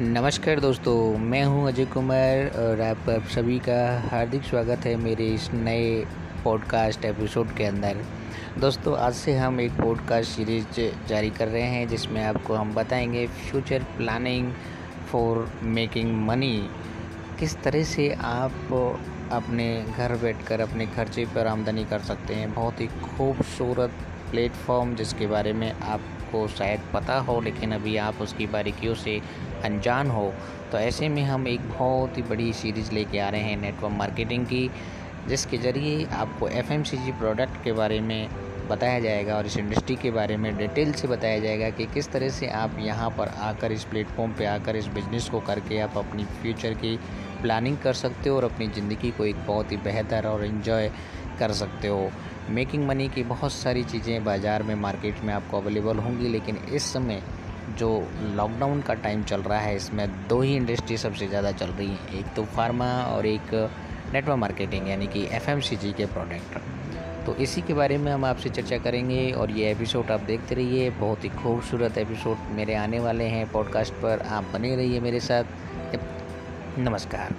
नमस्कार दोस्तों, मैं हूँ अजय कुमार और आप सभी का हार्दिक स्वागत है मेरे इस नए पॉडकास्ट एपिसोड के अंदर। दोस्तों, आज से हम एक पॉडकास्ट सीरीज़ जारी कर रहे हैं, जिसमें आपको हम बताएँगे future planning for making money किस तरह से आप अपने घर बैठकर अपने खर्चे पर आमदनी कर सकते हैं। बहुत ही खूबसूरत प्लेटफॉर्म जिसके बारे में आपको शायद पता हो, लेकिन अभी आप उसकी बारीकियों से अनजान हो तो ऐसे में हम एक बहुत ही बड़ी सीरीज़ लेके आ रहे हैं नेटवर्क मार्केटिंग की, जिसके ज़रिए आपको एफएमसीजी प्रोडक्ट के बारे में बताया जाएगा और इस इंडस्ट्री के बारे में डिटेल से बताया जाएगा कि किस तरह से आप यहाँ पर आकर इस प्लेटफॉर्म पे आकर इस बिज़नेस को करके आप अपनी फ्यूचर की प्लानिंग कर सकते हो और अपनी ज़िंदगी को एक बहुत ही बेहतर और इन्जॉय कर सकते हो। मेकिंग मनी की बहुत सारी चीज़ें बाज़ार में मार्केट में आपको अवेलेबल होंगी, लेकिन इस समय जो लॉकडाउन का टाइम चल रहा है, इसमें दो ही इंडस्ट्री सबसे ज़्यादा चल रही हैं, एक तो फार्मा और एक नेटवर्क मार्केटिंग यानी कि एफएमसीजी के प्रोडक्ट तो इसी के बारे में हम आपसे चर्चा करेंगे और ये एपिसोड आप देखते रहिए। बहुत ही खूबसूरत एपिसोड मेरे आने वाले हैं पॉडकास्ट पर। आप बने रहिए मेरे साथ। नमस्कार